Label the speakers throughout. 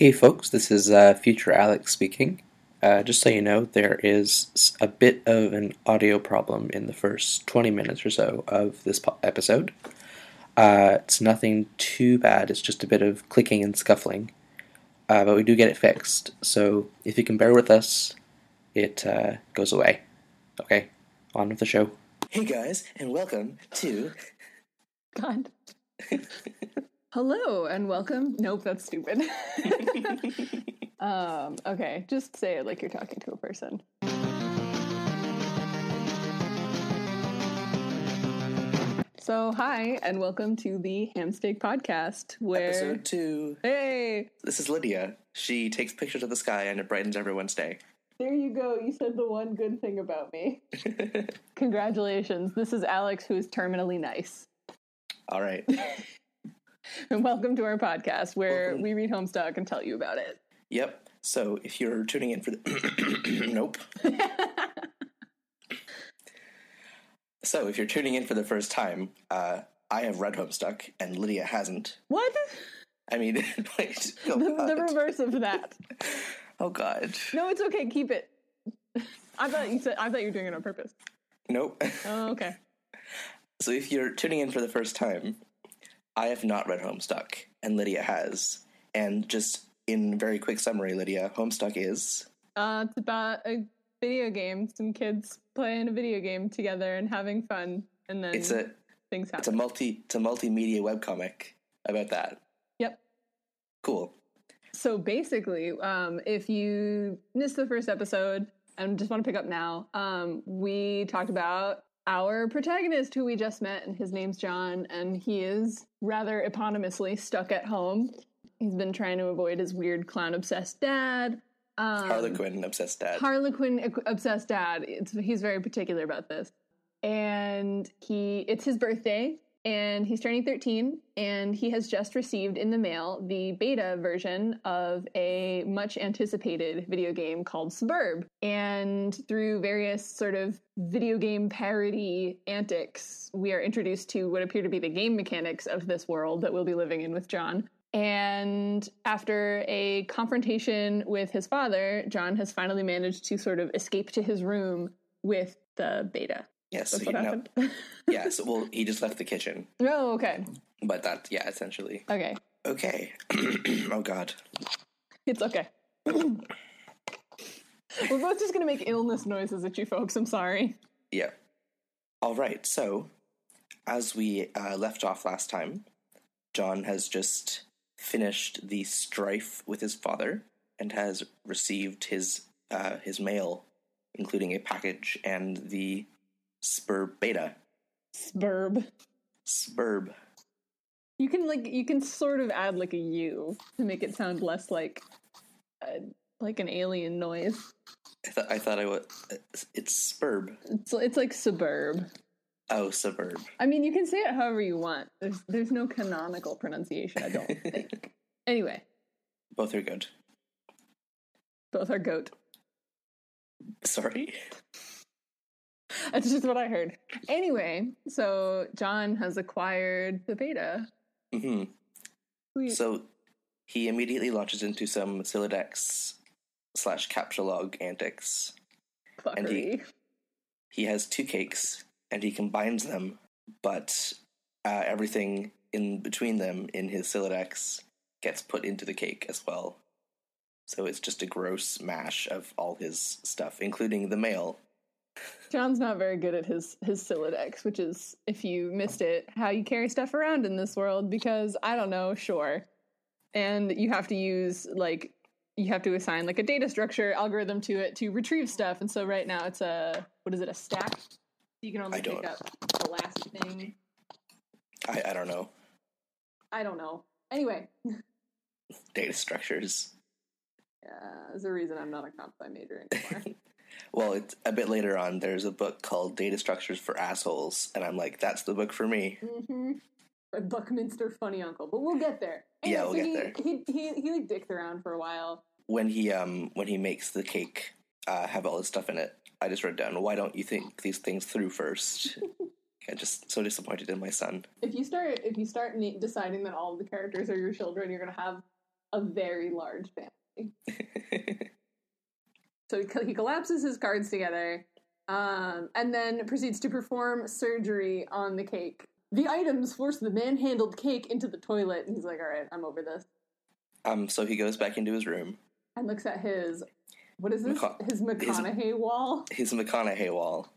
Speaker 1: Hey folks, this is uh, Future Alex speaking. Uh, just so you know, there is a bit of an audio problem in the first 20 minutes or so of this po- episode. Uh, it's nothing too bad, it's just a bit of clicking and scuffling. Uh, but we do get it fixed, so if you can bear with us, it uh, goes away. Okay, on with the show.
Speaker 2: Hey guys, and welcome to.
Speaker 3: God. Hello and welcome. Nope, that's stupid. um, okay, just say it like you're talking to a person. So, hi and welcome to the Hamsteak Podcast, where
Speaker 2: Episode two.
Speaker 3: hey,
Speaker 2: This is Lydia. She takes pictures of the sky and it brightens everyone's day.
Speaker 3: there you go. You said the one good thing about me. Congratulations. This is Alex, who is terminally nice.
Speaker 2: All right.
Speaker 3: And welcome to our podcast, where
Speaker 2: Welcome.
Speaker 3: we read Homestuck and tell you about it.
Speaker 2: Yep. So if you're tuning in for the. nope. So if you're tuning in for the first time, uh, I have read Homestuck and Lydia hasn't.
Speaker 3: What?
Speaker 2: I mean, wait. Oh
Speaker 3: the, the reverse of that.
Speaker 2: Oh god.
Speaker 3: No, it's okay. Keep it. I thought you said. I thought you were doing it on purpose.
Speaker 2: Nope.
Speaker 3: Oh, okay.
Speaker 2: So if you're tuning in for the first time, I have not read Homestuck, and Lydia has. And just in very quick summary, Lydia, Homestuck is
Speaker 3: Uh, it's about a video game. Some kids playing a video game together and having fun, and then
Speaker 2: it's a
Speaker 3: things
Speaker 2: it's a multi it's a multimedia webcomic about that.
Speaker 3: Yep.
Speaker 2: Cool.
Speaker 3: So basically, um, if you missed the first episode and just want to pick up now, um, we talked about our protagonist who we just met, and his name's John, and he is rather eponymously stuck at home. He's been trying to avoid his weird clown obsessed dad. Um,
Speaker 2: Harlequin obsessed dad.
Speaker 3: Harlequin obsessed dad. It's, he's very particular about this, and he it's his birthday, and he's turning thirteen, and he has just received in the mail the beta version of a much anticipated video game called Suburb. And through various sort of video game parody antics, we are introduced to what appear to be the game mechanics of this world that we'll be living in with John. And after a confrontation with his father, John has finally managed to sort of escape to his room with the beta.
Speaker 2: Yes.
Speaker 3: That's
Speaker 2: so
Speaker 3: what
Speaker 2: know,
Speaker 3: happened.
Speaker 2: yeah. So well, he just left the kitchen,
Speaker 3: oh, okay.
Speaker 2: but that yeah, essentially.
Speaker 3: Okay.
Speaker 2: Okay. oh god.
Speaker 3: It's okay. We're both just going to make illness noises at you folks. I'm sorry.
Speaker 2: Yeah. All right. So, as we uh, left off last time, John has just finished the strife with his father and has received his uh, his mail, including a package and the Spur Beta.
Speaker 3: Sburb.
Speaker 2: Sburb.
Speaker 3: You can like you can sort of add like a U to make it sound less like uh, like an alien noise.
Speaker 2: I thought I thought I was. It's Sburb.
Speaker 3: It's it's like suburb.
Speaker 2: Oh, suburb.
Speaker 3: I mean, you can say it however you want. There's there's no canonical pronunciation, I don't think. Anyway,
Speaker 2: Both are good.
Speaker 3: both are goat.
Speaker 2: Sorry.
Speaker 3: That's just what I heard. Anyway, so John has acquired the beta.
Speaker 2: hmm
Speaker 3: Sweet.
Speaker 2: So he immediately launches into some Sylladex slash captchalogue antics. and he-
Speaker 3: Fuckery.
Speaker 2: He has two cakes and he combines them, but uh, everything in between them in his Sylladex gets put into the cake as well. So it's just a gross mash of all his stuff, including the mail.
Speaker 3: John's not very good at his his Sylladex, which is if you missed it, how you carry stuff around in this world. Because I don't know, sure, and you have to use like you have to assign like a data structure algorithm to it to retrieve stuff. And so right now it's a what is it a stack? You can only
Speaker 2: I
Speaker 3: pick up the last thing.
Speaker 2: I, I don't know.
Speaker 3: I don't know. Anyway,
Speaker 2: Data structures.
Speaker 3: Yeah, there's a reason I'm not a comp sci major anymore.
Speaker 2: Well, it's a bit later on. There's a book called Data Structures for Assholes, and I'm like, that's the book for me.
Speaker 3: mm-hmm. Buckminster funny uncle, but we'll get there.
Speaker 2: Yeah, we'll
Speaker 3: so
Speaker 2: get
Speaker 3: he,
Speaker 2: there.
Speaker 3: He he he like dicked around for a while.
Speaker 2: when he um when he makes the cake uh, have all this stuff in it, I just wrote down, why don't you think these things through first? I'm just so disappointed in my son.
Speaker 3: If you start if you start ne- deciding that all the characters are your children, you're gonna have a very large family. So he, he collapses his cards together um, and then proceeds to perform surgery on the cake. The items force the manhandled cake into the toilet, and he's like, "All right, I'm over this."
Speaker 2: um, so he goes back into his room.
Speaker 3: And looks at his what is this? His McConaughey wall,
Speaker 2: His McConaughey wall.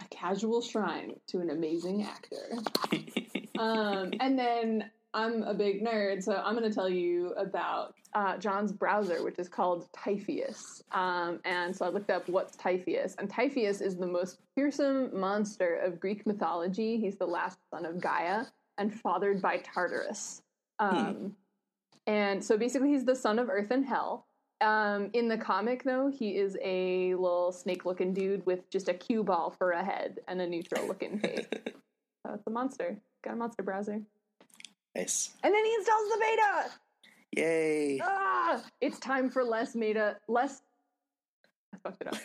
Speaker 3: a casual shrine to an amazing actor. um, and then I'm a big nerd, so I'm going to tell you about uh, John's browser, which is called Typheus. Um, and so I looked up what's Typheus, and Typheus is the most fearsome monster of Greek mythology. He's the last son of Gaia and fathered by Tartarus. Um, And so basically, he's the son of Earth and Hell. Um, in the comic, though, he is a little snake-looking dude with just a cue ball for a head and a neutral-looking face. so it's a monster. Got a monster browser.
Speaker 2: Nice.
Speaker 3: And then he installs the beta.
Speaker 2: Yay!
Speaker 3: Ah, it's time for less meta. Less. I fucked it up.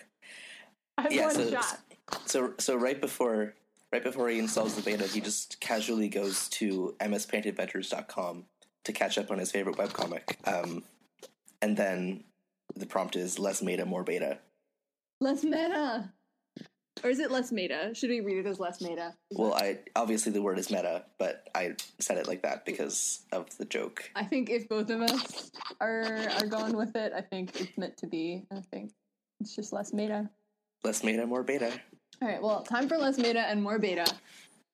Speaker 3: I have
Speaker 2: Yeah,
Speaker 3: one
Speaker 2: so-
Speaker 3: shot.
Speaker 2: So so right before right before he installs the beta, he just casually goes to mspaintadventures.com to catch up on his favorite webcomic. Um, and then the prompt is less meta, more beta.
Speaker 3: Less meta. Or is it less meta? Should we read it as less meta?
Speaker 2: Well, I obviously the word is meta, but I said it like that because of the joke.
Speaker 3: I think if both of us are are going with it, I think it's meant to be. I think it's just less meta.
Speaker 2: Less meta, more beta.
Speaker 3: All right, well, time for less meta and more beta.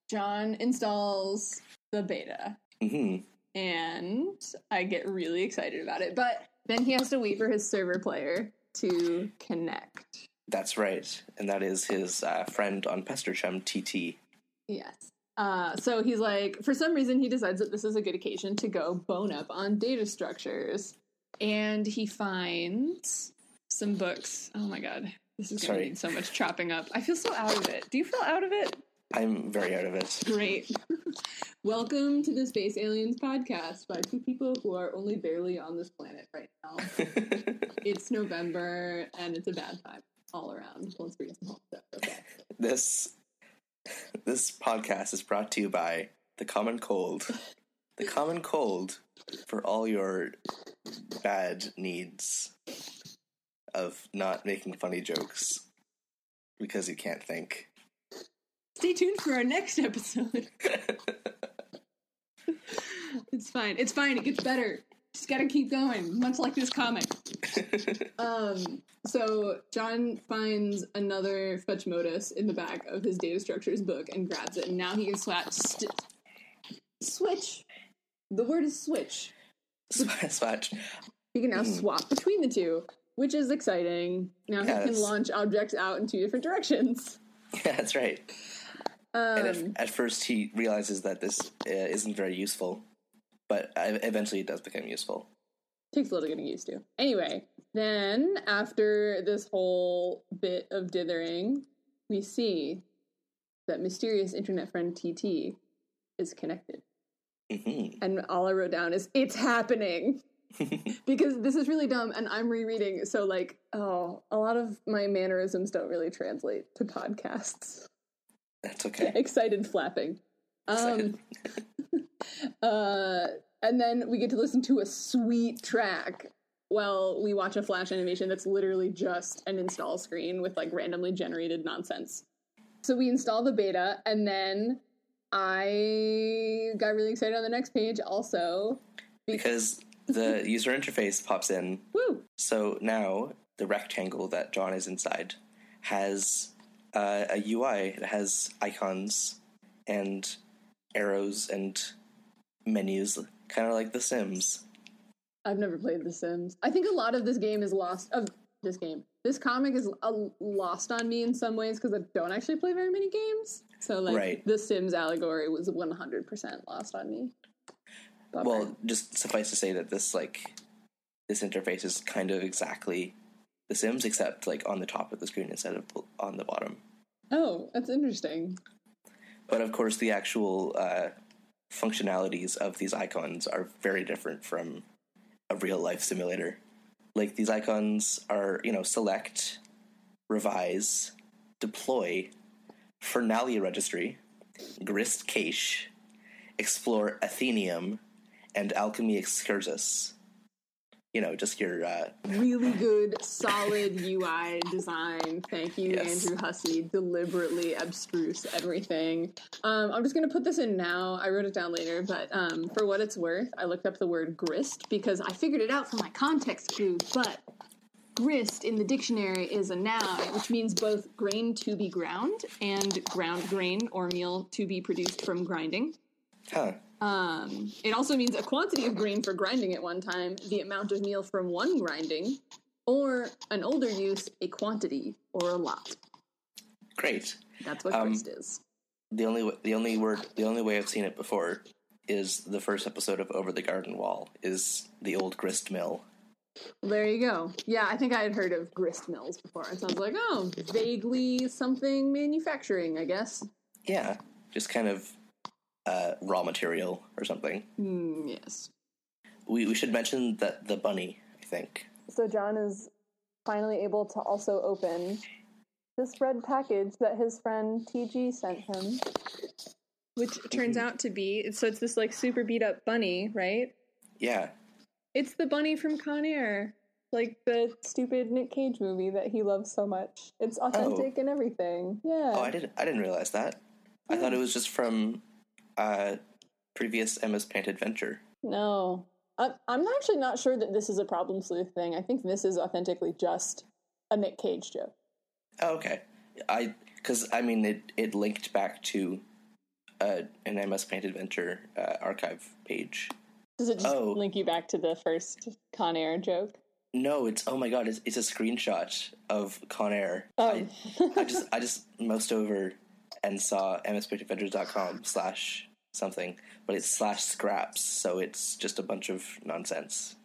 Speaker 3: John installs the beta,
Speaker 2: hmm
Speaker 3: and I get really excited about it. But then he has to wait for his server player to connect.
Speaker 2: That's right, and that is his uh, friend on Pesterchum, TT.
Speaker 3: Yes. Uh, so he's like, for some reason, he decides that this is a good occasion to go bone up on data structures. And he finds some books. Oh my god, this is going to need so much chopping up. I feel so out of it. Do you feel out of it?
Speaker 2: I'm very out of it.
Speaker 3: Great. Welcome to the Space Aliens podcast by two people who are only barely on this planet right now. it's November and it's a bad time all around. Let's read some home stuff. Okay.
Speaker 2: this this podcast is brought to you by the Common Cold. The Common Cold for all your bad needs of not making funny jokes because you can't think.
Speaker 3: Stay tuned for our next episode. it's fine. It's fine. It gets better. Just gotta keep going, much like this comic. um, so John finds another fetch modus in the back of his data structures book and grabs it, and now he can swap st- switch. The word is switch.
Speaker 2: Swatch.
Speaker 3: He can now swap between the two, which is exciting. Now he can launch objects out in two different directions.
Speaker 2: Yeah, that's right. and
Speaker 3: Um,
Speaker 2: at, at first, he realizes that this uh, isn't very useful, but eventually it does become useful.
Speaker 3: takes a little getting used to. Anyway, then after this whole bit of dithering, we see that mysterious internet friend TT is connected.
Speaker 2: hmm
Speaker 3: And all I wrote down is, it's happening. because this is really dumb and I'm rereading. So, like, oh, a lot of my mannerisms don't really translate to podcasts.
Speaker 2: That's okay.
Speaker 3: Excited flapping. Um, uh, and then we get to listen to a sweet track while we watch a flash animation that's literally just an install screen with like randomly generated nonsense. So we install the beta, and then I got really excited on the next page also.
Speaker 2: Because the user interface pops in
Speaker 3: Woo!
Speaker 2: So now the rectangle that John is inside has uh, a UI. It has icons and arrows and menus, kind of like The Sims.
Speaker 3: I've never played The Sims. I think a lot of this game is lost. Of this game, this comic is uh, lost on me in some ways because I don't actually play very many games. So like
Speaker 2: Right.
Speaker 3: the Sims allegory was one hundred percent lost on me. Bummer.
Speaker 2: Well, just suffice to say that this like this interface is kind of exactly The Sims, except like on the top of the screen instead of on the bottom.
Speaker 3: oh, that's interesting.
Speaker 2: But of course, the actual uh, functionalities of these icons are very different from a real life simulator. Like these icons are, you know, select, revise, deploy, Phernalia registry, grist cache, explore Atheneum, and alchemy excursus. You know, just your uh,
Speaker 3: really good, solid UI design. Thank you,
Speaker 2: Yes.
Speaker 3: Andrew Hussie. Deliberately abstruse everything. Um, I'm just going to put this in now. I wrote it down later, but um, for what it's worth, I looked up the word grist because I figured it out from my context clue. But grist in the dictionary is a noun, which means both grain to be ground and ground grain or meal to be produced from grinding.
Speaker 2: huh.
Speaker 3: Um, it also means a quantity of grain for grinding at one time, the amount of meal from one grinding, or an older use, a quantity or a lot.
Speaker 2: Great.
Speaker 3: That's what
Speaker 2: Um,
Speaker 3: grist is.
Speaker 2: The only the only word the only way I've seen it before is the first episode of Over the Garden Wall is the old grist mill.
Speaker 3: There you go. Yeah, I think I had heard of grist mills before. It sounds like, oh, vaguely something manufacturing, I guess.
Speaker 2: Yeah, just kind of uh, raw material or something.
Speaker 3: Mm, yes.
Speaker 2: We we should mention that the bunny. I think.
Speaker 3: So John is finally able to also open this red package that his friend TG sent him. Which turns out to be so it's this like super beat up bunny, right?
Speaker 2: Yeah.
Speaker 3: It's the bunny from Con Air. Like the stupid Nick Cage movie that he loves so much. It's authentic and everything. Yeah.
Speaker 2: Oh, I didn't. I didn't realize that. I thought it was just from uh, previous MS Paint Adventure.
Speaker 3: No. I'm actually not sure that this is a problem sleuth thing. I think this is authentically just a Nick Cage joke.
Speaker 2: Oh, okay. I because I mean it it linked back to uh, an MS Paint Adventure uh, archive page.
Speaker 3: Does it just
Speaker 2: Oh.
Speaker 3: link you back to the first Con Air joke?
Speaker 2: No, it's oh my god, it's, it's a screenshot of Con Air.
Speaker 3: Oh.
Speaker 2: I, I just I just moused over and saw mspaintadventures.com slash something, but it's slash scraps, so it's just a bunch of nonsense.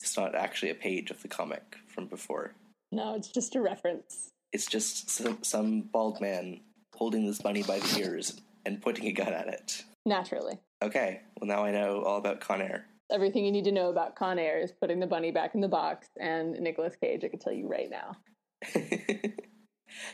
Speaker 2: It's not actually a page of the comic from before.
Speaker 3: No, it's just a reference.
Speaker 2: It's just some, some bald man holding this bunny by the ears and pointing a gun at it.
Speaker 3: Naturally.
Speaker 2: Okay, well now I know all about Con Air.
Speaker 3: Everything you need to know about Con Air is putting the bunny back in the box and Nicolas Cage, I can tell you right now.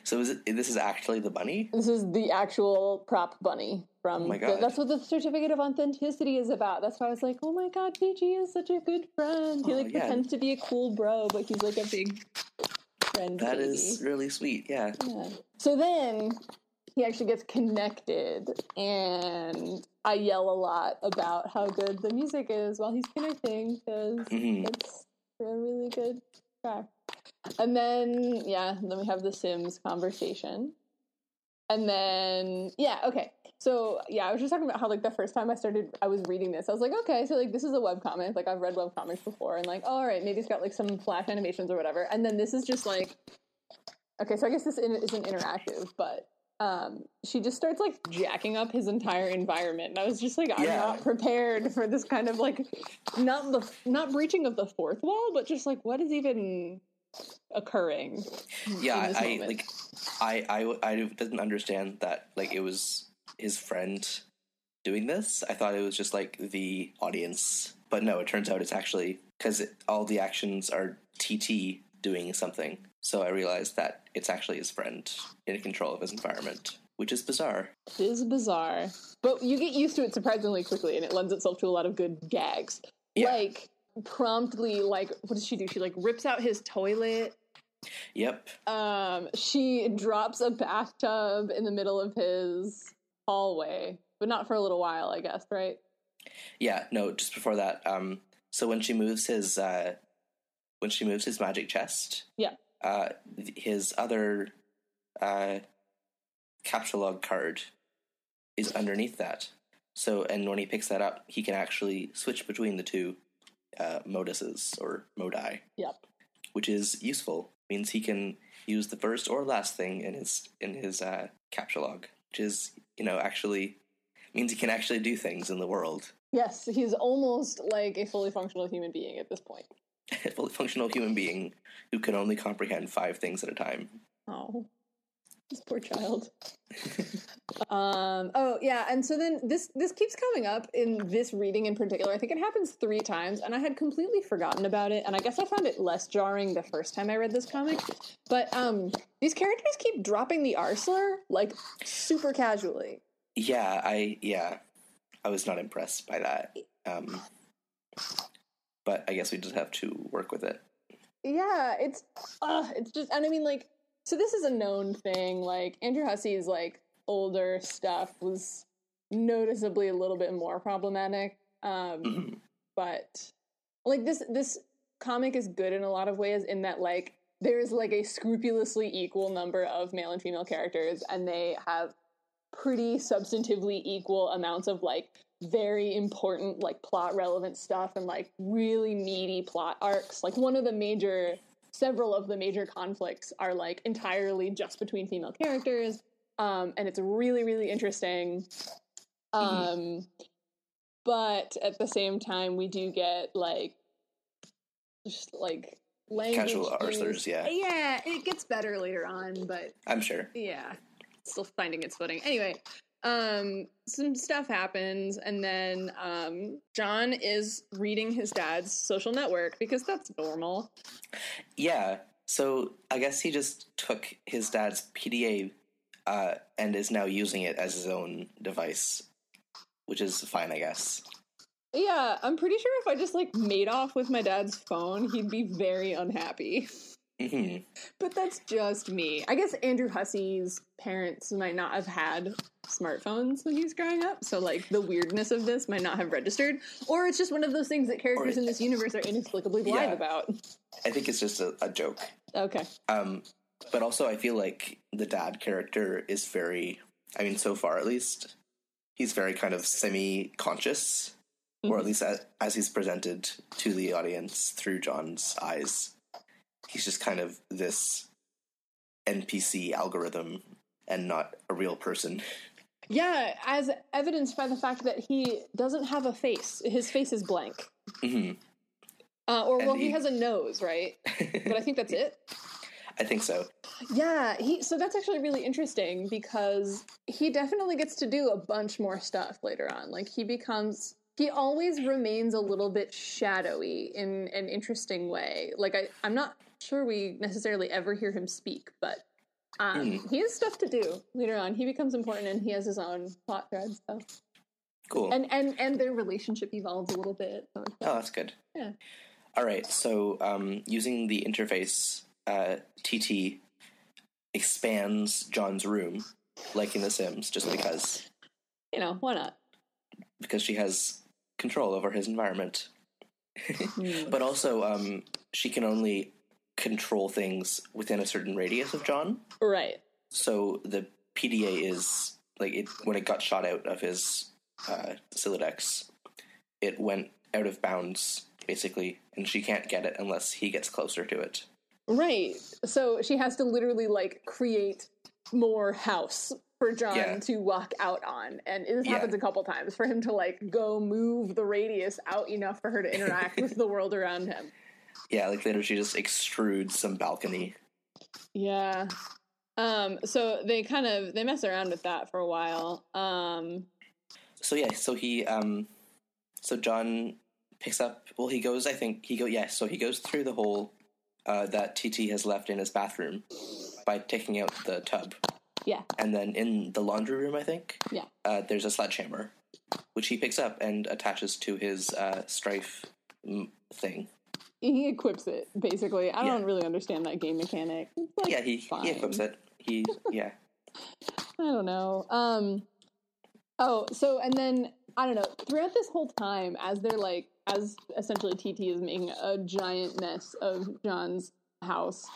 Speaker 2: so is it this is actually the bunny?
Speaker 3: This is the actual prop bunny from.
Speaker 2: Oh my
Speaker 3: the-
Speaker 2: God.
Speaker 3: that's what the certificate of authenticity is about. That's why I was like, oh my god, TG is such a good friend. He
Speaker 2: Oh,
Speaker 3: like
Speaker 2: yeah.
Speaker 3: pretends to be a cool bro, but he's like a big friend.
Speaker 2: That
Speaker 3: baby.
Speaker 2: is really sweet. Yeah.
Speaker 3: Yeah. So then he actually gets connected, and I yell a lot about how good the music is while he's connecting because
Speaker 2: Mhm.
Speaker 3: it's a really good track. And then, yeah, then we have the Sims conversation. And then, yeah, okay. So, yeah, I was just talking about how, like, the first time I started, I was reading this, I was like, okay, so, like, this is a web comic. Like, I've read web comics before, and, like, oh, all right, maybe it's got, like, some flash animations or whatever. And then this is just, like, okay, so I guess this isn't interactive, but um, she just starts, like, jacking up his entire environment. And I was just like, I'm
Speaker 2: Yeah.
Speaker 3: not prepared for this kind of, like, not the, not breaching of the fourth wall, but just, like, what is even occurring?
Speaker 2: Yeah, I,
Speaker 3: moment.
Speaker 2: like I, I I didn't understand that like it was his friend doing this. I thought it was just like the audience. But no, it turns out it's actually cuz all the actions are TT doing something. So I realized that it's actually his friend in control of his environment, which is bizarre.
Speaker 3: It is bizarre, but you get used to it surprisingly quickly, and it lends itself to a lot of good gags.
Speaker 2: Yeah.
Speaker 3: Like promptly, like what does she do? She like rips out his toilet.
Speaker 2: Yep.
Speaker 3: Um, she drops a bathtub in the middle of his hallway, but not for a little while, I guess. Right?
Speaker 2: Yeah, no, just before that. Um, so when she moves his uh, when she moves his magic chest,
Speaker 3: Yeah.
Speaker 2: uh, his other uh, captchalogue card is underneath that. So, and when he picks that up, he can actually switch between the two uh, moduses or modi,
Speaker 3: Yep.
Speaker 2: which is useful. Means he can use the first or last thing in his in his uh, captchalogue, which is you know actually means he can actually do things in the world.
Speaker 3: Yes, he's almost like a fully functional human being at this point.
Speaker 2: a fully functional human being who can only comprehend five things at a time.
Speaker 3: Oh, this poor child. um. Oh, yeah. And so then this this keeps coming up in this reading in particular. I think it happens three times, and I had completely forgotten about it. And I guess I found it less jarring the first time I read this comic. But um, these characters keep dropping the R slur like super casually.
Speaker 2: Yeah, I yeah, I was not impressed by that. Um, but I guess we just have to work with it.
Speaker 3: Yeah, it's uh, it's just and I mean like so this is a known thing. Like Andrew Hussie's like older stuff was noticeably a little bit more problematic. Um
Speaker 2: Mhm.
Speaker 3: but like this this comic is good in a lot of ways in that like there's like a scrupulously equal number of male and female characters and they have pretty substantively equal amounts of like very important like plot relevant stuff and like really meaty plot arcs like one of the major several of the major conflicts are like entirely just between female characters um and it's really really interesting um but at the same time we do get like just like language
Speaker 2: Casual. Arthurs, yeah.
Speaker 3: yeah it gets better later on but
Speaker 2: I'm sure.
Speaker 3: yeah still finding its footing anyway um some stuff happens and then um john is reading his dad's social network because that's normal
Speaker 2: Yeah. So I guess he just took his dad's PDA uh, and is now using it as his own device, which is fine, I guess.
Speaker 3: yeah i'm pretty sure if i just like made off with my dad's phone he'd be very unhappy
Speaker 2: hmm
Speaker 3: but that's just me i guess andrew hussie's parents might not have had smartphones when he was growing up so like the weirdness of this might not have registered or it's just one of those things that characters
Speaker 2: Or-
Speaker 3: in this universe are inexplicably blind
Speaker 2: Yeah.
Speaker 3: about
Speaker 2: I think it's just a, a joke.
Speaker 3: okay
Speaker 2: Um, but also, I feel like the dad character is very, I mean, so far at least, he's very kind of semi conscious, or at least as, as he's presented to the audience through John's eyes. He's just kind of this NPC algorithm and not a real person.
Speaker 3: Yeah, as evidenced by the fact that he doesn't have a face. His face is blank.
Speaker 2: hmm
Speaker 3: Uh, or,
Speaker 2: And
Speaker 3: well, he
Speaker 2: he-
Speaker 3: has a nose, right? But I think that's it.
Speaker 2: I think so.
Speaker 3: Yeah, he. So that's actually really interesting because he definitely gets to do a bunch more stuff later on. Like he becomes. He always remains a little bit shadowy in an interesting way. Like I, I'm not sure we necessarily ever hear him speak, but um, he has stuff to do later on. He becomes important and he has his own plot thread. So
Speaker 2: Cool.
Speaker 3: and and and their relationship evolves a little bit. So
Speaker 2: oh, that's good.
Speaker 3: yeah.
Speaker 2: All right. So, um, using the interface, uh, TT expands John's room, like in The Sims, just because
Speaker 3: You know why not?
Speaker 2: because she has control over his environment. but also, um, she can only control things within a certain radius of John.
Speaker 3: Right.
Speaker 2: So the PDA is like it when it got shot out of his uh, Sylladex, it went out of bounds basically, and she can't get it unless he gets closer to it.
Speaker 3: Right. So she has to literally like create more house for John
Speaker 2: Yeah.
Speaker 3: to walk out on. And this
Speaker 2: Yeah.
Speaker 3: happens a couple times for him to like go move the radius out enough for her to interact with the world around him.
Speaker 2: Yeah, like later she just extrudes some balcony.
Speaker 3: Yeah. Um so they kind of they mess around with that for a while. Um
Speaker 2: So yeah, so he um so John picks up well he goes I think he go yeah, so he goes through the hole uh, that TT has left in his bathroom by taking out the tub.
Speaker 3: yeah.
Speaker 2: And then in the laundry room I think,
Speaker 3: Yeah.
Speaker 2: uh, there's a sledgehammer which he picks up and attaches to his uh, strife mm, thing.
Speaker 3: He equips it basically. I
Speaker 2: Yeah.
Speaker 3: don't really understand that game mechanic. Like,
Speaker 2: Yeah, he,
Speaker 3: fine.
Speaker 2: he equips it. He yeah.
Speaker 3: I don't know. Um oh, so and then I don't know, throughout this whole time as they're like as essentially TT is making a giant mess of John's house,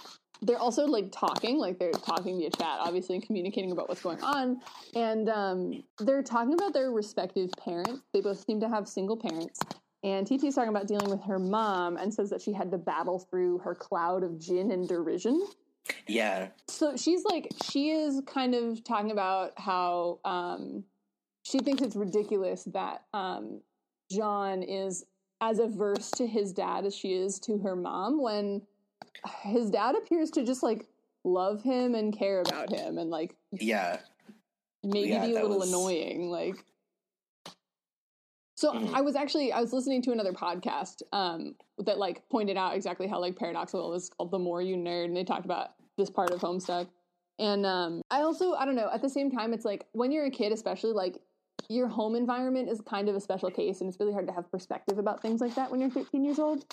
Speaker 3: they're also like talking, like they're talking via chat, obviously and communicating about what's going on. And um they're talking about their respective parents. They both seem to have single parents. And TT's talking about dealing with her mom and says that she had to battle through her cloud of gin and derision
Speaker 2: Yeah.
Speaker 3: so she's like she is kind of talking about how um she thinks it's ridiculous that um john is as averse to his dad as she is to her mom when his dad appears to just like love him and care about him and like
Speaker 2: Yeah.
Speaker 3: maybe
Speaker 2: Yeah,
Speaker 3: be a little
Speaker 2: was-
Speaker 3: annoying like so
Speaker 2: Mhm.
Speaker 3: i was actually i was listening to another podcast um that like pointed out exactly how like paradoxical it was called the more you nerd and they talked about this part of homestuck and um i also i don't know at the same time it's like when you're a kid especially like
Speaker 4: your home environment is kind of a special case, and it's really hard to have perspective about things like that when you're 13 years old.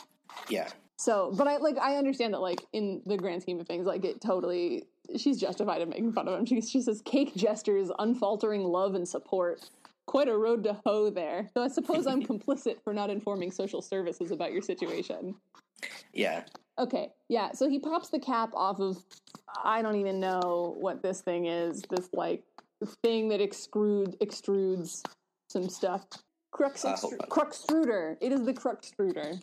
Speaker 2: Yeah.
Speaker 4: So, but I like I understand that like in the grand scheme of things, like it totally she's justified in making fun of him. She she says cake gestures, unfaltering love and support. Quite a road to hoe there. So I suppose I'm complicit for not informing social services about your situation.
Speaker 2: Yeah.
Speaker 4: Okay, yeah. So he pops the cap off of I don't even know what this thing is. This like thing that extrude extrudes some stuff. Crux extru- cruxtruder. It is the cruxtruder.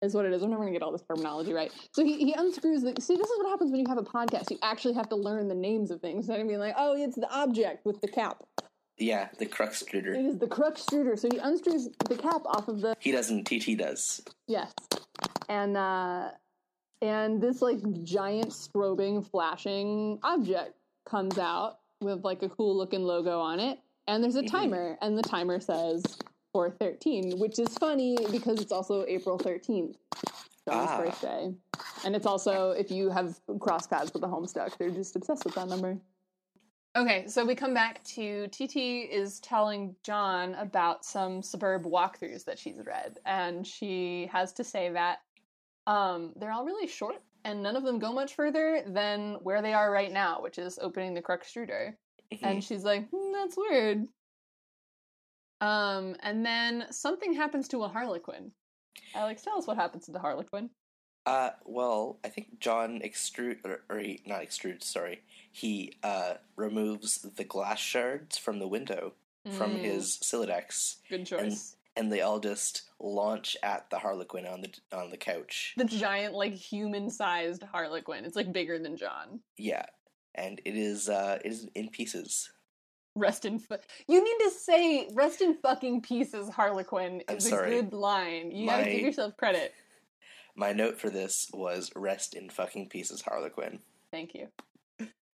Speaker 4: Is what it is. I'm never gonna get all this terminology right. So he, he unscrews the. See, this is what happens when you have a podcast. You actually have to learn the names of things. Instead of being like, oh, it's the object with the cap.
Speaker 2: Yeah, the crux
Speaker 4: It is the cruxtruder. So he unscrews the cap off of the
Speaker 2: He doesn't, TT does.
Speaker 4: Yes. And uh and this like giant strobing flashing object comes out with like a cool looking logo on it and there's a
Speaker 2: Mhm.
Speaker 4: timer and the timer says 413 which is funny because it's also April 13th John's
Speaker 2: Ah.
Speaker 4: birthday and it's also if you have cross paths with the Homestuck they're just obsessed with that number
Speaker 3: Okay, so we come back to TT is telling John about some suburb walkthroughs that she's read, and she has to say that um, they're all really short, and none of them go much further than where they are right now, which is opening the Cruxtruder.
Speaker 2: Mhm.
Speaker 3: And she's like, "Hmm, "That's weird." Um, and then something happens to a Harlequin. Alex, tell us what happens to the Harlequin.
Speaker 2: Uh, well, I think John extrude or, or he, not extrudes. Sorry, he uh removes the glass shards from the window from
Speaker 3: Mm,
Speaker 2: his Sylladex,
Speaker 3: good choice.
Speaker 2: And they all just launch at the Harlequin on the on the couch.
Speaker 3: the giant, like human-sized Harlequin. It's like bigger than John.
Speaker 2: Yeah, and it is uh it is in pieces.
Speaker 3: Rest in fu- You need to say rest in fucking pieces, Harlequin
Speaker 2: I'm
Speaker 3: is a
Speaker 2: sorry.
Speaker 3: good line. You gotta give yourself credit.
Speaker 2: My note for this was rest in fucking pieces, Harlequin.
Speaker 3: Thank you.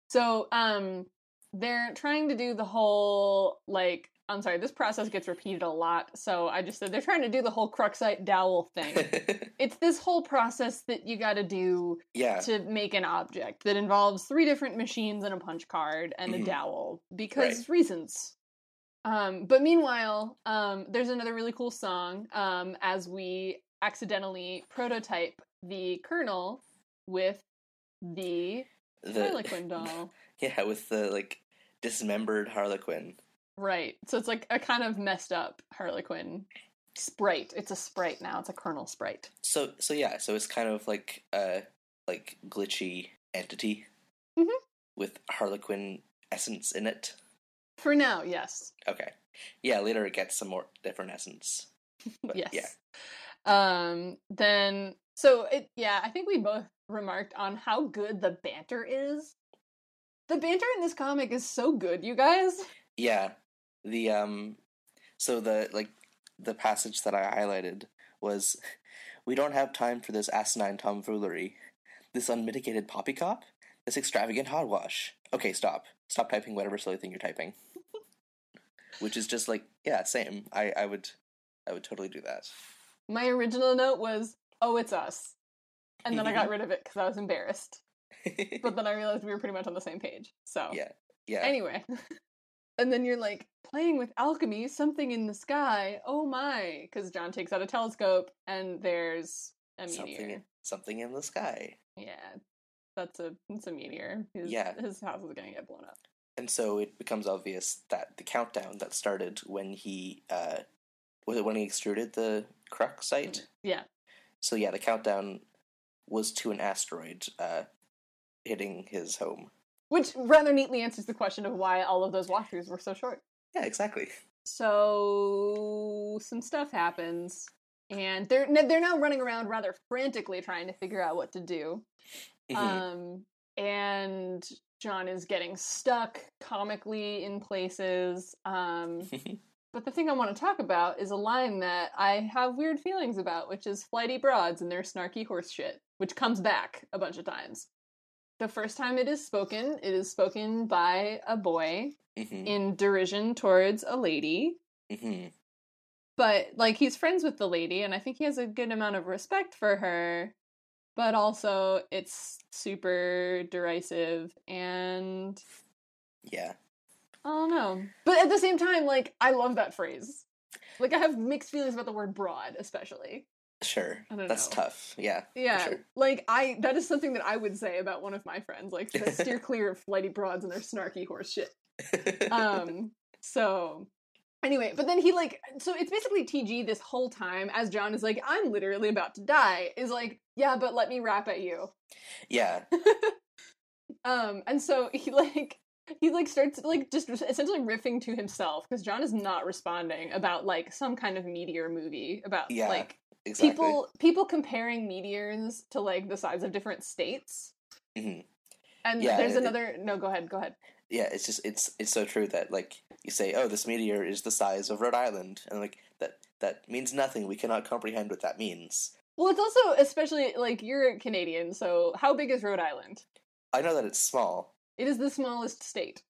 Speaker 3: So, um, they're trying to do the whole like I'm sorry, this process gets repeated a lot, so I just said they're trying to do the whole Cruxite dowel thing. it's this whole process that you gotta do
Speaker 2: yeah,
Speaker 3: to make an object that involves three different machines and a punch card and a dowel because
Speaker 2: Right.
Speaker 3: reasons. Um, but meanwhile, um, there's another really cool song um, as we accidentally prototype the kernel with the
Speaker 2: the
Speaker 3: Harlequin doll.
Speaker 2: yeah with the like dismembered Harlequin.
Speaker 3: Right. So it's like a kind of messed up Harlequin sprite. It's a sprite now. It's a kernel sprite.
Speaker 2: So so yeah, so it's kind of like a like glitchy entity
Speaker 3: Mhm.
Speaker 2: with Harlequin essence in it.
Speaker 3: For now, yes.
Speaker 2: Okay, yeah. Later it gets some more different essence. But,
Speaker 3: yes.
Speaker 2: Yeah.
Speaker 3: Um then so it yeah, I think we both remarked on how good the banter is. The banter in this comic is so good, you guys.
Speaker 2: Yeah. The um so the like the passage that I highlighted was we don't have time for this asinine tomfoolery. This unmitigated poppycock? This extravagant hogwash. Okay, stop. Stop typing whatever silly thing you're typing. Which is just like, yeah, same. I, I would I would totally do that.
Speaker 3: My original note was, "Oh, it's us." And then I got rid of it cuz I was embarrassed. But then I realized we were pretty much on the same page. So,
Speaker 2: yeah. Yeah.
Speaker 3: anyway. and then you're like, playing with alchemy, something in the sky. Oh my, cuz John takes out a telescope and there's a meteor.
Speaker 2: something something in the sky.
Speaker 3: Yeah, that's a it's a meteor. His,
Speaker 2: Yeah.
Speaker 3: his house is gonna get blown up.
Speaker 2: And so it becomes obvious that the countdown that started when he uh was it when he extruded the Cruxite?
Speaker 3: Yeah,
Speaker 2: So yeah, the countdown was to an asteroid uh hitting his home.
Speaker 3: which rather neatly answers the question of why all of those walkthroughs were so short.
Speaker 2: Yeah, exactly.
Speaker 3: So some stuff happens, and they're they're now running around rather frantically trying to figure out what to do.
Speaker 2: Mhm.
Speaker 3: Um, and John is getting stuck comically in places. Um, But the thing I want to talk about is a line that I have weird feelings about, which is flighty broads and their snarky horse shit, which comes back a bunch of times. The first time it is spoken, it is spoken by a boy
Speaker 2: Mhm.
Speaker 3: in derision towards a lady.
Speaker 2: Mhm.
Speaker 3: But, like, he's friends with the lady, and I think he has a good amount of respect for her. But also, it's super derisive and
Speaker 2: Yeah.
Speaker 3: I don't know. But at the same time, like I love that phrase. Like I have mixed feelings about the word broad, especially.
Speaker 2: Sure, that's
Speaker 3: know.
Speaker 2: tough. Yeah,
Speaker 3: Yeah,
Speaker 2: sure.
Speaker 3: like I that is something that I would say about one of my friends. Like steer clear of flighty broads and their snarky horse shit. Um so anyway, but then he like so it's basically TG this whole time as John is like, I'm literally about to die, is like, yeah, but let me rap at you.
Speaker 2: yeah,
Speaker 3: Um, and so he like he like starts like just essentially riffing to himself because John is not responding about like some kind of meteor movie about
Speaker 2: Yeah,
Speaker 3: like
Speaker 2: exactly.
Speaker 3: people people comparing meteors to like the size of different states.
Speaker 2: Mhm.
Speaker 3: And
Speaker 2: Yeah,
Speaker 3: there's
Speaker 2: it-
Speaker 3: another no, go ahead, go ahead.
Speaker 2: yeah, it's just it's it's so true that like you say, oh, this meteor is the size of Rhode Island, and like that that means nothing. We cannot comprehend what that means.
Speaker 3: Well, it's also especially like you're Canadian, so how big is Rhode Island?
Speaker 2: I know that it's small,
Speaker 3: It is the smallest state.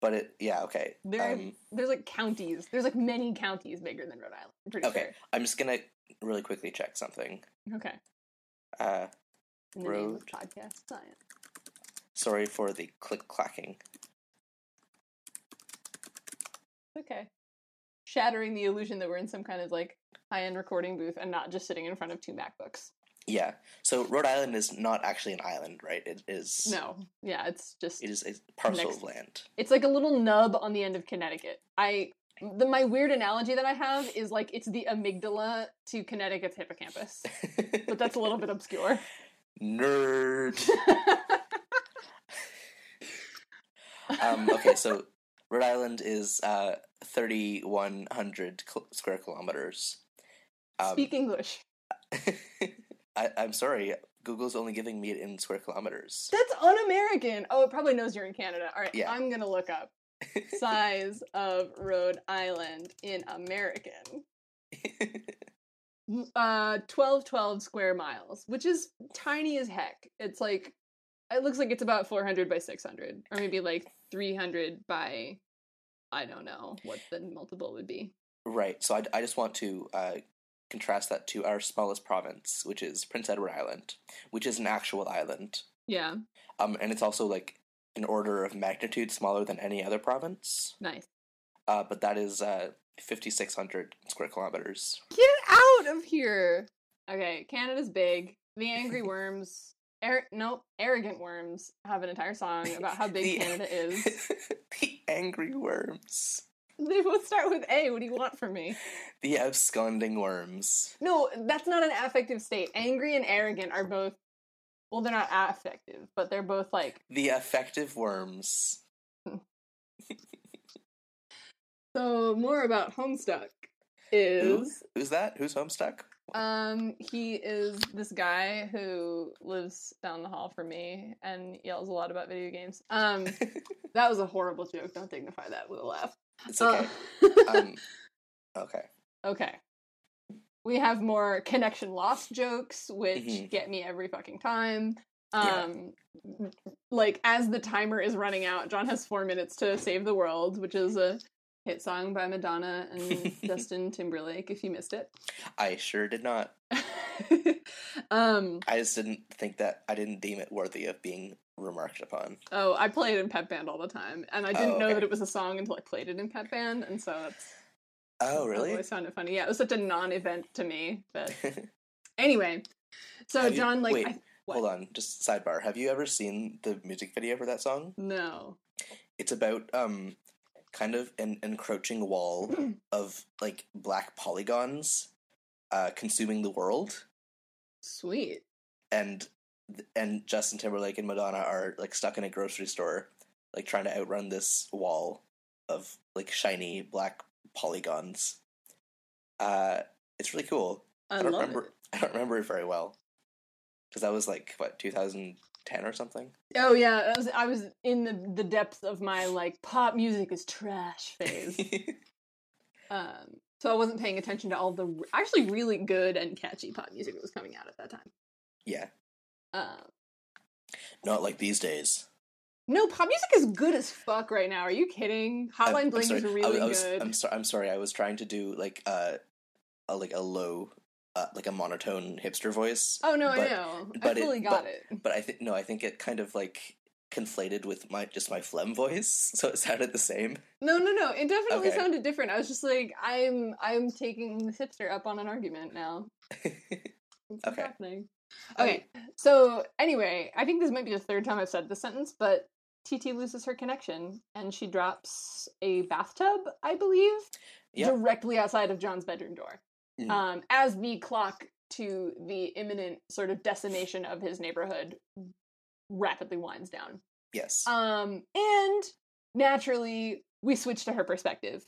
Speaker 2: but it yeah okay.
Speaker 3: There,
Speaker 2: Um,
Speaker 3: there's like counties. There's like many counties bigger than Rhode Island.
Speaker 2: Okay, I'm just gonna really quickly check something.
Speaker 3: Okay.
Speaker 2: Uh,
Speaker 3: In the name of podcast science.
Speaker 2: sorry for the click clacking.
Speaker 3: Okay. Shattering the illusion that we're in some kind of like high end recording booth and not just sitting in front of two MacBooks.
Speaker 2: Yeah, so Rhode Island is not actually an island, right? It is.
Speaker 3: No. Yeah, it's just
Speaker 2: It is a parcel
Speaker 3: Next-
Speaker 2: of land.
Speaker 3: it's like a little nub on the end of Connecticut. I the my weird analogy that I have is like it's the amygdala to Connecticut's hippocampus. But that's a little bit obscure.
Speaker 2: Nerd. um, okay, so Rhode Island is uh, 3,100 kil- square kilometers. Um,
Speaker 3: Speak English.
Speaker 2: I, I'm sorry, Google's only giving me it in square kilometers.
Speaker 3: That's un-American. Oh, it probably knows you're in Canada. All right,
Speaker 2: Yeah.
Speaker 3: I'm gonna look up size of Rhode Island in American. Uh, twelve twelve square miles, which is tiny as heck. It's like it looks like it's about four hundred by six hundred, or maybe like three hundred by I don't know what the multiple would be.
Speaker 2: right, so I, I just want to uh, contrast that to our smallest province, which is Prince Edward Island, which is an actual island.
Speaker 3: Yeah,
Speaker 2: Um, and it's also like an order of magnitude smaller than any other province.
Speaker 3: nice.
Speaker 2: Uh, but that is uh, 5,600 square kilometers.
Speaker 3: Get out of here. Okay, Canada's big. The angry worms. Ar- nope, arrogant worms have an entire song about how big
Speaker 2: The-
Speaker 3: Canada is.
Speaker 2: the angry worms.
Speaker 3: They both start with A. What do you want from me?
Speaker 2: The absconding worms.
Speaker 3: No, that's not an affective state. Angry and arrogant are both. Well, they're not affective, but they're both like.
Speaker 2: The effective worms.
Speaker 3: So more about Homestuck is
Speaker 2: Who's that? Who's Homestuck?
Speaker 3: um he is this guy who lives down the hall from me and yells a lot about video games. Um, that was a horrible joke. Don't dignify that with a laugh.
Speaker 2: it's okay.
Speaker 3: Uh,
Speaker 2: um, okay.
Speaker 3: okay. We have more connection lost jokes, which
Speaker 2: Mhm.
Speaker 3: get me every fucking time.
Speaker 2: Yeah.
Speaker 3: Um, like as the timer is running out, John has four minutes to save the world, which is a hit song by Madonna and Justin Timberlake. If you missed it,
Speaker 2: I sure did not.
Speaker 3: um,
Speaker 2: I just didn't think that, I didn't deem it worthy of being remarked upon.
Speaker 3: oh, I play it in Pep Band all the time, and I didn't
Speaker 2: Oh,
Speaker 3: know that it was a song until I played it in Pep Band, and so that's
Speaker 2: Oh,
Speaker 3: I
Speaker 2: really?
Speaker 3: always found it funny. Yeah, it was such a non-event to me, but anyway. So
Speaker 2: Have you-
Speaker 3: John, like,
Speaker 2: wait,
Speaker 3: I.
Speaker 2: Hold on, just sidebar. Have you ever seen the music video for that song?
Speaker 3: no,
Speaker 2: It's about um kind of an encroaching wall of like black polygons uh consuming the world
Speaker 3: sweet.
Speaker 2: and and Justin Timberlake and Madonna are like stuck in a grocery store like trying to outrun this wall of like shiny black polygons. Uh it's really cool.
Speaker 3: I,
Speaker 2: I don't remember
Speaker 3: it.
Speaker 2: I don't remember it very well. Cuz that was like what 2010 or something.
Speaker 3: Oh yeah, I was I was in the the depths of my like pop music is trash phase. um, so I wasn't paying attention to all the r- actually really good and catchy pop music that was coming out at that time.
Speaker 2: yeah,
Speaker 3: Um,
Speaker 2: not like these days.
Speaker 3: No, pop music is good as fuck right now. Are you kidding? Hotline
Speaker 2: I'm
Speaker 3: Bling is
Speaker 2: I-
Speaker 3: really
Speaker 2: I, was,
Speaker 3: good.
Speaker 2: I'm sorry. I'm sorry. I was trying to do like uh, a like a low, uh, like a monotone hipster voice.
Speaker 3: oh no,
Speaker 2: but-
Speaker 3: I know. I
Speaker 2: but it-
Speaker 3: fully got
Speaker 2: but-
Speaker 3: it.
Speaker 2: But I think no. I think it kind of like conflated with my just my phlegm voice, so it sounded the same.
Speaker 3: No, no, no. It definitely
Speaker 2: Okay.
Speaker 3: sounded different. I was just like, I'm, I'm taking this hipster up on an argument now.
Speaker 2: Okay.
Speaker 3: happening? Okay. So anyway, I think this might be the third time I've said this sentence, but TT loses her connection and she drops a bathtub, I believe,
Speaker 2: Yeah.
Speaker 3: directly outside of John's bedroom door.
Speaker 2: Mm.
Speaker 3: Um, as the clock to the imminent sort of decimation of his neighborhood rapidly winds down.
Speaker 2: yes.
Speaker 3: Um, and naturally, we switch to her perspective.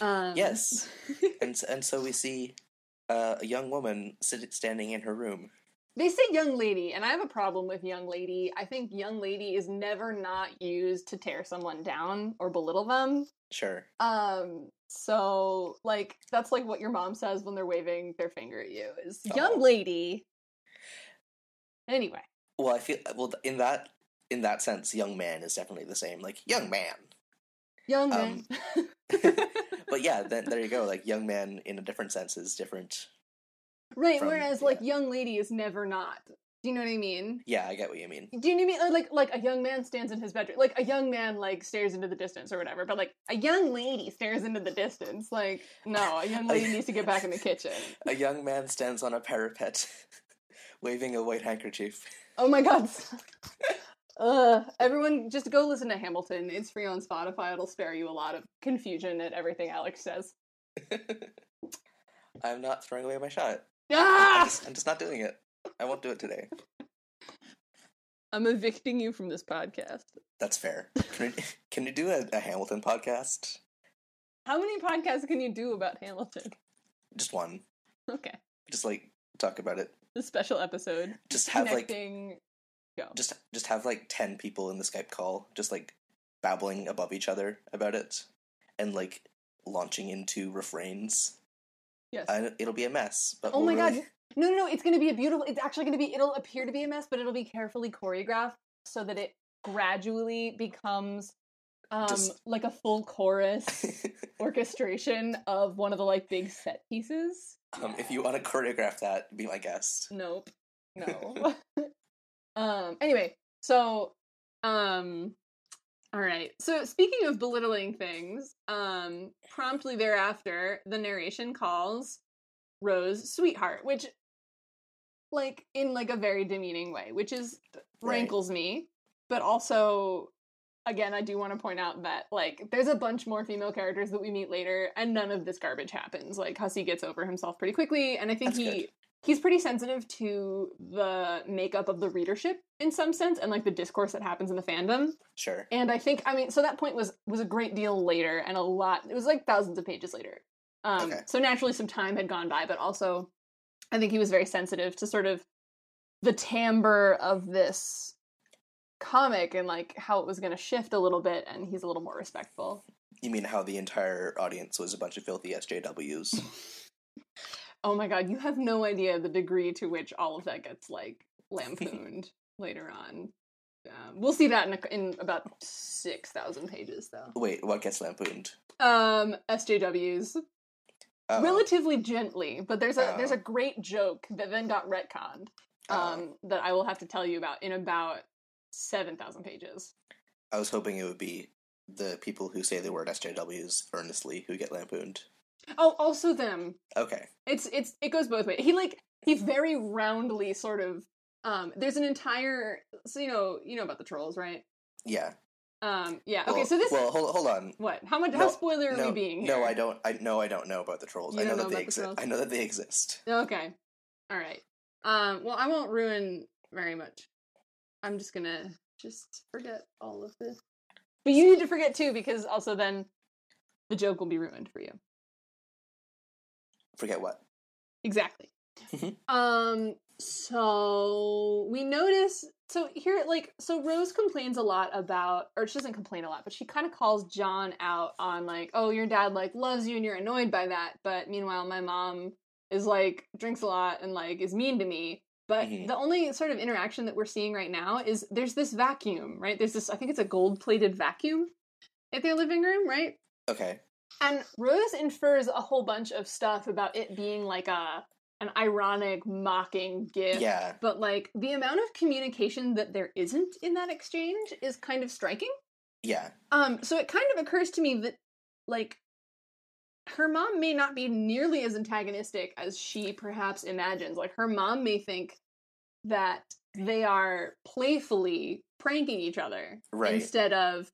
Speaker 3: Um,
Speaker 2: Yes. and and so we see uh, a young woman sit, standing in her room.
Speaker 3: They say young lady, and I have a problem with young lady. I think young lady is never not used to tear someone down or belittle them.
Speaker 2: Sure.
Speaker 3: Um, so like that's like what your mom says when they're waving their finger at you is
Speaker 2: Aw.
Speaker 3: young lady. Anyway,
Speaker 2: Well, I feel well in that in that sense, young man is definitely the same. Like young man.
Speaker 3: young
Speaker 2: Um,
Speaker 3: man.
Speaker 2: But yeah, then there you go. Like young man in a different sense is different.
Speaker 3: Right,
Speaker 2: from-
Speaker 3: whereas like young lady is never not. Do you know what I mean?
Speaker 2: Yeah, I get what you mean.
Speaker 3: Do you know what I mean? Like, like a young man stands in his bedroom, like a young man like stares into the distance or whatever. But like a young lady stares into the distance. Like, no, a young lady needs to get back in the kitchen.
Speaker 2: A young man stands on a parapet, waving a white handkerchief.
Speaker 3: Oh my god. Uh, everyone, just go listen to Hamilton. It's free on Spotify. It'll spare you a lot of confusion at everything Alex says.
Speaker 2: I'm not throwing away my shot. I'm
Speaker 3: Ah!
Speaker 2: just, I'm just not doing it. I won't do it today.
Speaker 3: I'm evicting you from this podcast.
Speaker 2: That's fair. Can we, can you do a, a Hamilton podcast?
Speaker 3: How many podcasts can you do about Hamilton?
Speaker 2: Just one.
Speaker 3: Okay,
Speaker 2: Just like talk about it.
Speaker 3: the special episode.
Speaker 2: Just have like
Speaker 3: Go.
Speaker 2: just just have like 10 people in the Skype call just like babbling above each other about it and like launching into refrains.
Speaker 3: Yes.
Speaker 2: It'll be a mess, but
Speaker 3: Oh
Speaker 2: we'll
Speaker 3: my
Speaker 2: really-
Speaker 3: god. No, no, no. It's going to be a beautiful. It's actually going to be. It'll appear to be a mess, but it'll be carefully choreographed so that it gradually becomes um
Speaker 2: Just-
Speaker 3: like a full chorus orchestration of one of the like big set pieces.
Speaker 2: um, if you want to choreograph that, be my guest.
Speaker 3: Nope. No. um anyway, so um all right. So speaking of belittling things, um promptly thereafter the narration calls Rose sweetheart, which like in like a very demeaning way, which is
Speaker 2: Right.
Speaker 3: rankles me, but also again, I do want to point out that like there's a bunch more female characters that we meet later, and none of this garbage happens. Like Hussie gets over himself pretty quickly, and I think
Speaker 2: That's
Speaker 3: he
Speaker 2: good.
Speaker 3: He's pretty sensitive to the makeup of the readership in some sense, and like the discourse that happens in the fandom.
Speaker 2: Sure.
Speaker 3: And I think I mean, so that point was was a great deal later, and a lot. It was like thousands of pages later. Um,
Speaker 2: Okay.
Speaker 3: So naturally, some time had gone by, but also, I think he was very sensitive to sort of the timbre of this comic and like how it was going to shift a little bit, and he's a little more respectful.
Speaker 2: You mean how the entire audience was a bunch of filthy SJWs?
Speaker 3: Oh my god, you have no idea the degree to which all of that gets like lampooned later on. Um, we'll see that in, a, in about six thousand pages, though.
Speaker 2: Wait, what gets lampooned?
Speaker 3: Um, SJWs
Speaker 2: Oh,
Speaker 3: relatively gently, but there's a
Speaker 2: Oh.
Speaker 3: there's a great joke that then got retconned
Speaker 2: oh.
Speaker 3: um, that I will have to tell you about in about seven thousand pages.
Speaker 2: I was hoping it would be the people who say the word SJWs earnestly who get lampooned.
Speaker 3: Oh, also them.
Speaker 2: Okay.
Speaker 3: It's it's it goes both ways. He like he very roundly sort of um. There's an entire so you know you know about the trolls, right?
Speaker 2: Yeah.
Speaker 3: Um. Yeah. Okay. So this
Speaker 2: Well, hold, hold on.
Speaker 3: what? How much?
Speaker 2: No,
Speaker 3: how spoiler are
Speaker 2: no,
Speaker 3: we being here?
Speaker 2: No, I don't. I no, I don't know about the trolls.
Speaker 3: You
Speaker 2: I know
Speaker 3: don't
Speaker 2: that
Speaker 3: know
Speaker 2: they
Speaker 3: the
Speaker 2: exist. I know that they exist.
Speaker 3: Okay. All right. Um. Well, I won't ruin very much. I'm just gonna just forget all of this. But you need to forget too, because also then the joke will be ruined for you.
Speaker 2: Forget what?
Speaker 3: Exactly.
Speaker 2: Mhm.
Speaker 3: um so we notice so here like so Rose complains a lot about or she doesn't complain a lot, but she kind of calls John out on like, "Oh, your dad like loves you and you're annoyed by that, but meanwhile my mom is like drinks a lot and like is mean to me." But
Speaker 2: Mhm.
Speaker 3: the only sort of interaction that we're seeing right now is there's this vacuum, right? There's this I think it's a gold-plated vacuum at their living room, right?
Speaker 2: Okay.
Speaker 3: And Rose infers a whole bunch of stuff about it being like a an ironic, mocking gift.
Speaker 2: Yeah.
Speaker 3: But like the amount of communication that there isn't in that exchange is kind of striking.
Speaker 2: Yeah.
Speaker 3: Um, so it kind of occurs to me that like her mom may not be nearly as antagonistic as she perhaps imagines. Like her mom may think that they are playfully pranking each other
Speaker 2: Right.
Speaker 3: instead of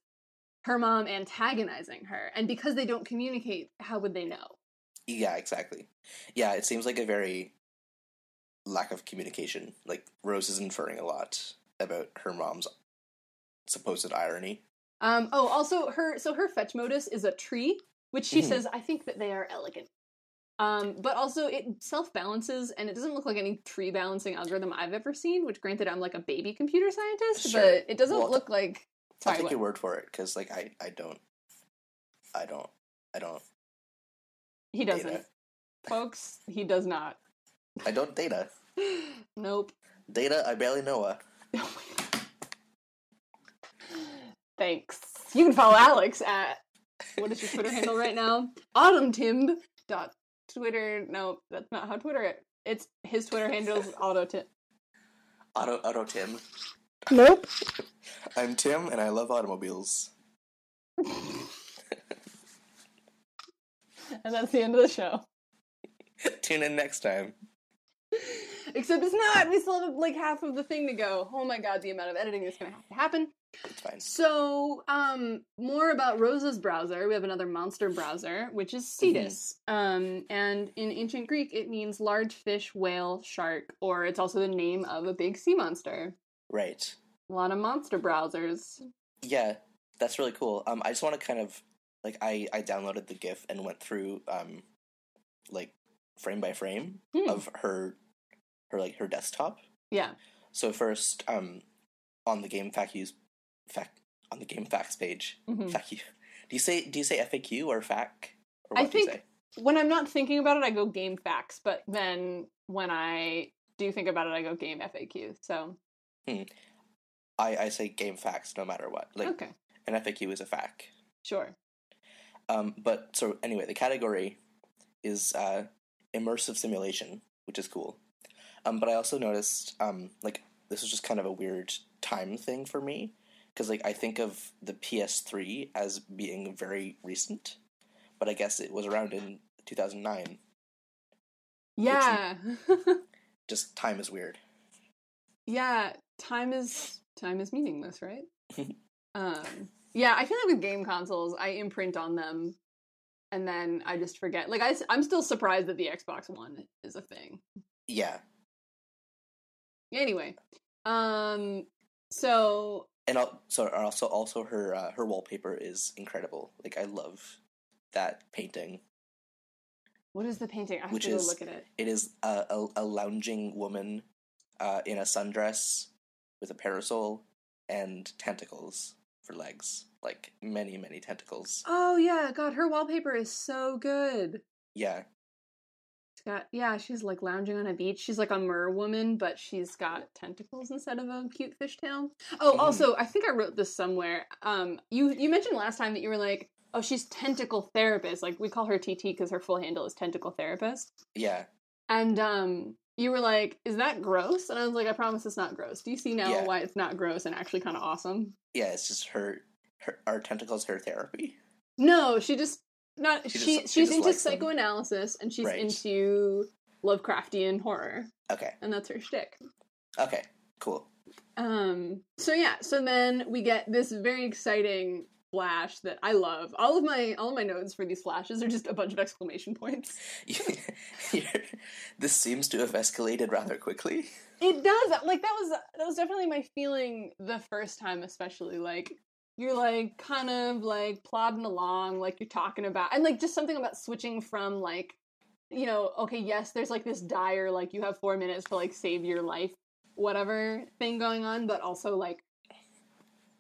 Speaker 3: her mom antagonizing her. And because they don't communicate, how would they know?
Speaker 2: Yeah, exactly. Yeah, it seems like a very lack of communication. Like Rose is inferring a lot about her mom's supposed irony.
Speaker 3: Um, oh, also her so her fetch modus is a tree, which she
Speaker 2: Mhm.
Speaker 3: says I think that they are elegant. Um, but also it self balances and it doesn't look like any tree balancing algorithm I've ever seen. Which, granted, I'm like a baby computer scientist,
Speaker 2: Sure.
Speaker 3: but it doesn't
Speaker 2: Well,
Speaker 3: look like.
Speaker 2: I'll take
Speaker 3: what?
Speaker 2: your word for it because, like, I, I don't, I don't, I don't,
Speaker 3: he doesn't,
Speaker 2: data.
Speaker 3: folks. He does not.
Speaker 2: I don't data.
Speaker 3: nope.
Speaker 2: Data, I barely know. her.
Speaker 3: Thanks. You can follow Alex at what is your Twitter handle right now? Autumntimb dot Twitter. No, that's not how Twitter. It. It's his Twitter handle is autotim.
Speaker 2: Auto, Auto Tim.
Speaker 3: Nope.
Speaker 2: I'm Tim, and I love automobiles.
Speaker 3: And that's the end of the show.
Speaker 2: Tune in next time.
Speaker 3: Except it's not. We still have like half of the thing to go. Oh my god, the amount of editing that's gonna have to happen.
Speaker 2: It's fine.
Speaker 3: So, um, more about Rose's browser. We have another monster browser, which is Cetus. Um, and in ancient Greek, it means large fish, whale, shark, or it's also the name of a big sea monster.
Speaker 2: Right.
Speaker 3: A lot of monster browsers.
Speaker 2: Yeah, that's really cool. Um, I just want to kind of like I I downloaded the GIF and went through um, like frame by frame
Speaker 3: Hmm.
Speaker 2: of her her like her desktop.
Speaker 3: Yeah.
Speaker 2: So first, um, on the game fact use fact on the game facts page,
Speaker 3: Mhm.
Speaker 2: fact you. Do you say do you say FAQ or FAQ? Or
Speaker 3: I
Speaker 2: what do you
Speaker 3: think-
Speaker 2: say?
Speaker 3: When I'm not thinking about it, I go game facts. But then when I do think about it, I go game FAQ. So
Speaker 2: I I say game facts no matter what. Like
Speaker 3: okay,
Speaker 2: an FAQ is a fact.
Speaker 3: sure.
Speaker 2: Um, but so anyway, the category is uh, immersive simulation, which is cool. Um, but I also noticed um, like this was just kind of a weird time thing for me because like I think of the PS3 as being very recent, but I guess it was around in 2009.
Speaker 3: Yeah.
Speaker 2: Just time is weird.
Speaker 3: yeah time is time is meaningless right? Um yeah i feel like with game consoles i imprint on them and then i just forget like I, i'm still surprised that the xbox one is a thing.
Speaker 2: Yeah,
Speaker 3: anyway um so
Speaker 2: and al- so also also her uh, her wallpaper is incredible. Like I love that painting.
Speaker 3: what is the painting? I have
Speaker 2: Which
Speaker 3: to go
Speaker 2: is-
Speaker 3: look at it.
Speaker 2: It is a, a, a lounging woman uh, in a sundress with a parasol and tentacles for legs. Like many, many tentacles.
Speaker 3: oh yeah. God her wallpaper is so good.
Speaker 2: Yeah,
Speaker 3: She's got yeah she's like lounging on a beach. She's like a mer woman but she's got tentacles instead of a cute fishtail. Oh
Speaker 2: Mhm.
Speaker 3: also i think i wrote this somewhere. Um you you mentioned last time that you were like oh she's tentacle therapist. Like we call her tt because her full handle is tentacle therapist.
Speaker 2: Yeah,
Speaker 3: and um you were like is that gross and i was like i promise it's not gross do you see now
Speaker 2: Yeah.
Speaker 3: why it's not gross and actually kind of awesome
Speaker 2: yeah. It's just her. Her are tentacles her therapy.
Speaker 3: no she just not
Speaker 2: She
Speaker 3: she,
Speaker 2: just- she
Speaker 3: she's into
Speaker 2: likes them.
Speaker 3: psychoanalysis and she's
Speaker 2: Right.
Speaker 3: into lovecraftian horror
Speaker 2: Okay,
Speaker 3: and that's her shtick
Speaker 2: okay, cool.
Speaker 3: Um. So yeah. So then we get this very exciting flash that I love. All of my all of my notes for these flashes are just a bunch of exclamation points.
Speaker 2: this seems to have escalated rather quickly.
Speaker 3: It does. Like that was that was definitely my feeling the first time, especially like you're like kind of like plodding along, like you're talking about, and like just something about switching from like you know, okay, yes, there's like this dire, like you have four minutes to like save your life, whatever thing going on, but also like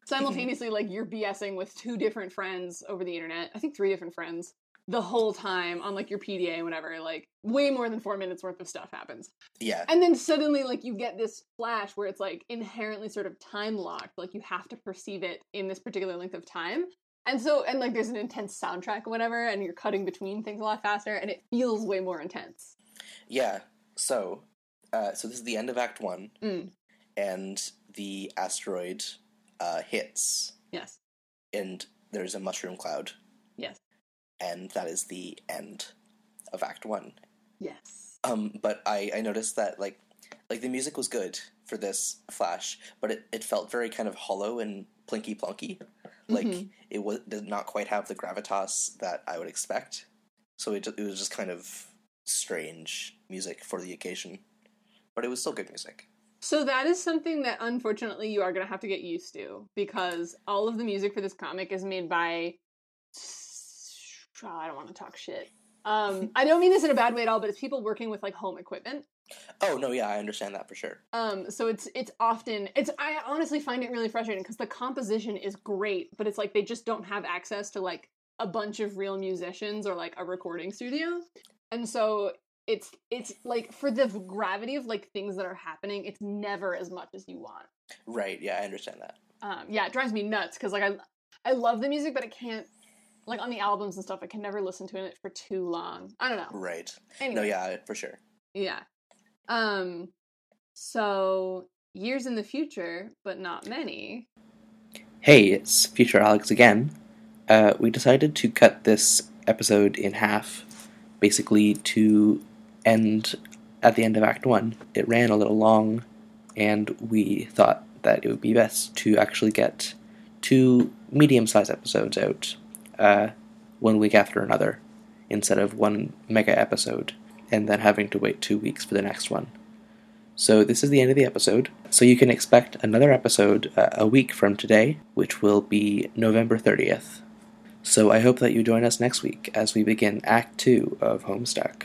Speaker 3: simultaneously, like you're BSing with two different friends over the internet. I think three different friends the whole time on like your PDA and whatever. Like way more than four minutes worth of stuff happens.
Speaker 2: Yeah,
Speaker 3: And then suddenly, like, you get this flash where it's like inherently sort of time locked. Like, you have to perceive it in this particular length of time. And so, and like, there's an intense soundtrack or whatever, and you're cutting between things a lot faster, and it feels way more intense.
Speaker 2: yeah, So, uh, so this is the end of Act One,
Speaker 3: Mm.
Speaker 2: and the asteroid uh, hits,
Speaker 3: Yes.
Speaker 2: and there's a mushroom cloud,
Speaker 3: Yes.
Speaker 2: and that is the end of Act One.
Speaker 3: Yes.
Speaker 2: Um, but I, I noticed that like like the music was good for this flash, but it, it felt very kind of hollow and plinky plonky. Like
Speaker 3: Mhm.
Speaker 2: it was did not quite have the gravitas that I would expect. So it, it was just kind of strange music for the occasion, but it was still good music.
Speaker 3: So that is something that unfortunately you are going to have to get used to because all of the music for this comic is made by oh, I don't want to talk shit. Um, I don't mean this in a bad way at all, but it's people working with like home equipment.
Speaker 2: Oh no, yeah, I understand that for sure.
Speaker 3: Um, so it's it's often it's I honestly find it really frustrating because the composition is great, but it's like they just don't have access to like a bunch of real musicians or like a recording studio, and so it's it's like for the gravity of like things that are happening, it's never as much as you want.
Speaker 2: Right, yeah, I understand that.
Speaker 3: Um, yeah, it drives me nuts because like I I love the music, but I can't like on the albums and stuff. I can never listen to it for too long. I don't know.
Speaker 2: Right.
Speaker 3: Anyway,
Speaker 2: No, yeah, for sure.
Speaker 3: yeah. Um. So years in the future, but not many.
Speaker 1: Hey, it's Future Alex again. Uh, we decided to cut this episode in half, basically to end at the end of Act 1. It ran a little long, and we thought that it would be best to actually get two medium sized episodes out uh, one week after another, instead of one mega episode, and then having to wait two weeks for the next one. So this is the end of the episode. So you can expect another episode uh, a week from today, which will be November 30th. So I hope that you join us next week as we begin Act 2 of Homestuck.